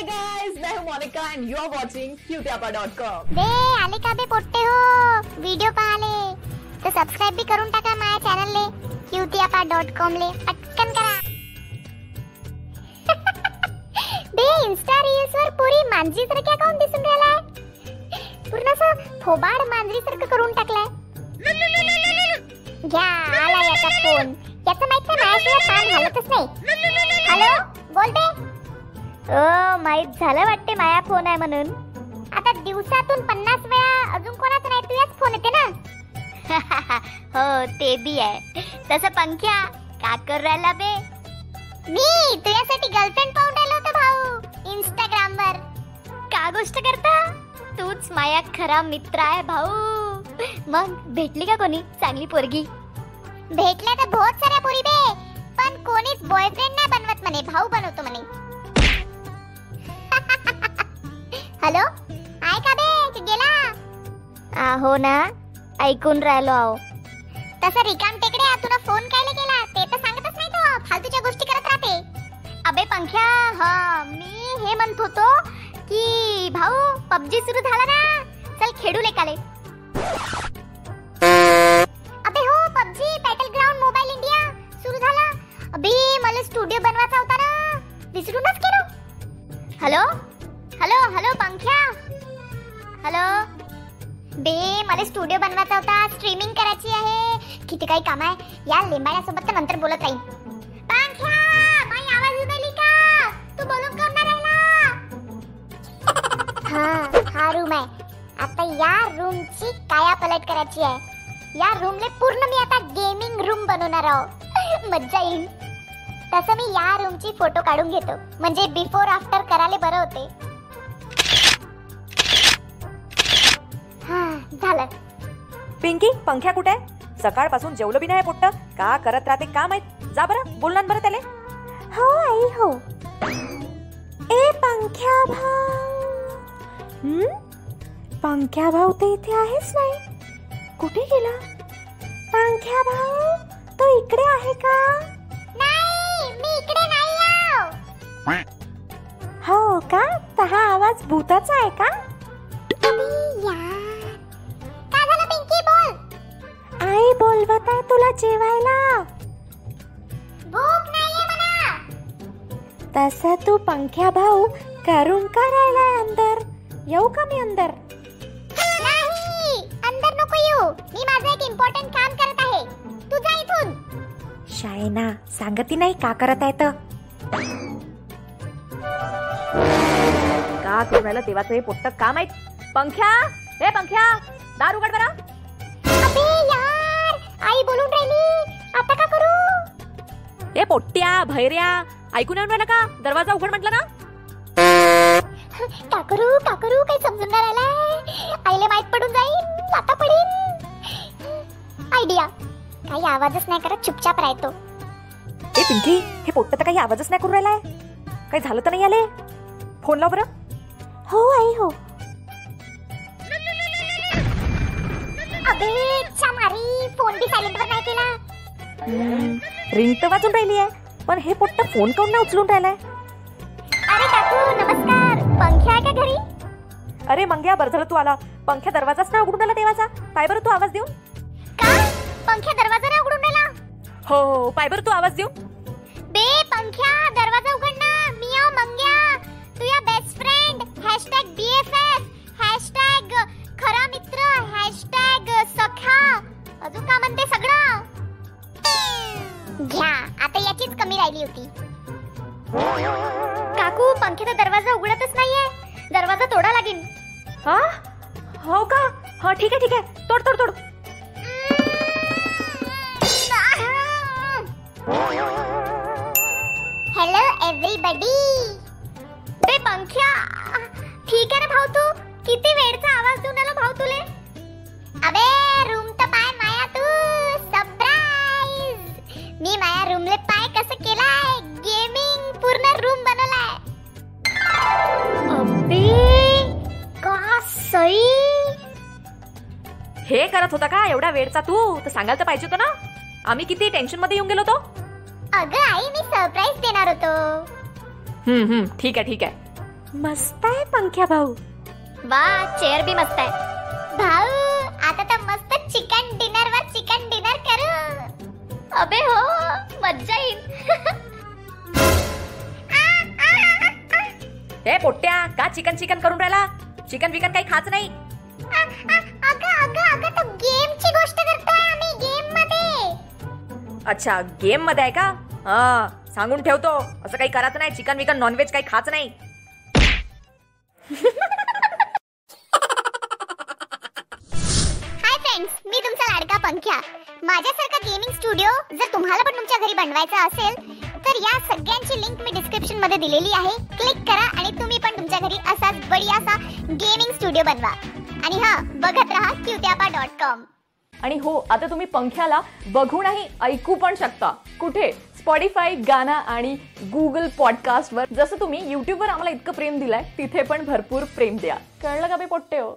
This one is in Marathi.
हाय गाइस मैं हूं Monika and you are watching qtapa.com बे आले का बे पोट्टे हो? व्हिडिओ पाहाले तर सबस्क्राईब भी करून टाका माझ्या चॅनलले ले. डॉट ले. पटकन करा. बे इंस्टा रील्स वर पुरी मांजरी सारखे अकाउंट दिसून राहिलाय. पूर्ण असं थोबाड मांजरी सारखं करून टाकलाय. घ्या आला याचा फोन याचं माहीत नाही माझ्याशिवाय पान हलतच नाही. हॅलो बोलते हो, माहीत झालं वाटते माया फोन आहे म्हणून. आता दिवसातून पन्नास वेळा अजून कोणाच नाही तुझ्याच फोन येते ना? हो ते बी आहे. तसं पंख्या का कर राहिला बे. मी तुझ्यासाठी गर्लफ्रेंड पाहून राहिलो होतो भाऊ इंस्टाग्राम वर का गोष्ट करता? तूच माया खरा मित्र आहे भाऊ. मग भेटली का कोणी? चांगली पोरगी. भेटल्या तर बहुत साऱ्या पोरी बे. पण कोणीच बॉयफ्रेंड नाही बनवत म्हणे भाऊ बनवतो म्हणे. हॅलो? आहे का बे गेला? हो ना. ऐकून राहिलो आहो. तसं रिकाम टेकडे तुला फोन कायले केला? ते तर सांगतच नाही तो. फालतूच्या गोष्टी करत राहते. अबे पंख्या हा मी हे म्हणत होतो की भाऊ पबजी सुरू झाला ना? चल खेळू लेकाले. हॅलो हॅलो पंख्या. हॅलो. बे मला स्टुडिओ बनवायचा होता. स्ट्रीमिंग करायची आहे. किती काही काम आहे. या लिंबाण्यासोबत तर नंतर बोलत राहील पंख्या आवाज राहिली का? तू बोलून हा हा रूम आहे. आता या रूमची काया पलट करायची आहे. या रूमले पूर्ण मी आता गेमिंग रूम बनवणार आहो. मज्जा येईल. तसं मी या रूमची फोटो काढून घेतो. म्हणजे बिफोर आफ्टर करायला बरं होते. झालं. पिंकी पंख्या कुठे आहे? सकाळपासून जेवलं बी नाही पोट्ट. का करत राहते का माहीत? जा बरं बोल ना बरं त्याले. हो आई हो. ए पंख्या भाऊ. हम्म? पंख्या भाऊ ते इथे आहेच नाही. कुठे गेला? पंख्या भाऊ तो इकडे आहे का? नाही मी इकडे नाही आहो. हो का? तर हा आवाज भूताचा आहे का? तसं तू पंख्या भाऊ करून का राहिलाय अंदर. येऊ का मी अंदर? नाही अंदर नको येऊ. मी माझं एक इम्पॉर्टंट काम करत आहे. तू जा इथून. शायना सांगती नाही का करत आहे तर? का करून राहिलं देवाचं हे पोट्ट का माहीत पंख्या हे पंख्या दार उघड बरा. अबे यार आई बोलून राहिली. आता का करू? ए पोट्ट्या भैऱ्या ऐकून येऊन राहिला का? दरवाजा उघड म्हटलं ना? का करू का करू काही समजून नाही राहिलाय? आईले माहीत पडून जाईल आता पडीन. आयडिया काही आवाजच नाही करत चुपचाप राहतो. ए पिंकी हे पोट्ट तर काही आवाजच नाही करून राहिलाय. काही झालं तर नाही आले? फोन लाव बरं. हो आई हो. अबे मारी फोन बी सायलेंट वर नाही केला. रिंग तर वाजून राहिली आहे. पण हे पोट्ट फोन नाही उचलून राहिलाय? अरे काकू नमस्कार. पंख्या आहे का घरी? अरे मंग्या बरं झालं तू आला. पंख्या दरवाजाच ना उघडून आला देवाचा पाय बरं तू आवाज देऊ. का? पंख्या दरवाजा नाही उघडून राहिला? हो हो पाय बरं तू आवाज देऊ. बे पंख्या दरवाजा उघड. आता याचीच कमी राहिली होती. काकू पंख्याचा दरवाजा उघडतच नाहीये. दरवाजा तोडा लागेल. हा? हो का? हो ठीक आहे ठीक आहे. तोड तोड तोड. हे करत होता का एवढा वेळचा तू? तर सांगायला तर पाहिजे होतं ना. आम्ही किती टेन्शनमध्ये येऊन गेलो होतो. अगं आई मी सरप्राईज देणार होतो. हम्म हम्म ठीक आहे ठीक आहे. मस्त आहे पंख्या भाऊ. वा चेअर बी मस्त आहे. भाऊ आता तर मस्त चिकन डिनर वर चिकन डिनर करू. अबे हो मज्जा येईल. ए पोट्ट्या का चिकन चिकन करून राहिला? चिकन विकन काही खाच नाही. अच्छा गेममध्ये आहे का? हा सांगून ठेवतो. असं काही करायचं नाही चिकन विकन नॉनव्हेज काही खाच नाही. हाय फ्रेंड्स मी तुमचा लाडका पंख्या. माझ्यासारखा गेमिंग स्टुडिओ जर तुम्हाला पण तुमच्या घरी बनवायचा असेल तर या सगळ्यांची लिंक मी डिस्क्रिप्शनमध्ये दिलेली आहे. क्लिक करा आणि तुम्ही पण तुमच्या घरी असाच बढियासा गेमिंग स्टुडिओ बनवा. आणि हा बघत राहा क्यूट्यापा डॉट कॉम आणि हो आता तुम्ही पंख्याला बघूनही ऐकू पण शकता. कुठे? स्पॉटीफाय गाना आणि गुगल पॉडकास्टवर जसं तुम्ही युट्यूबवर आम्हाला इतकं प्रेम दिलंय तिथे पण भरपूर प्रेम द्या. कळलं का बे पोट्टे हो?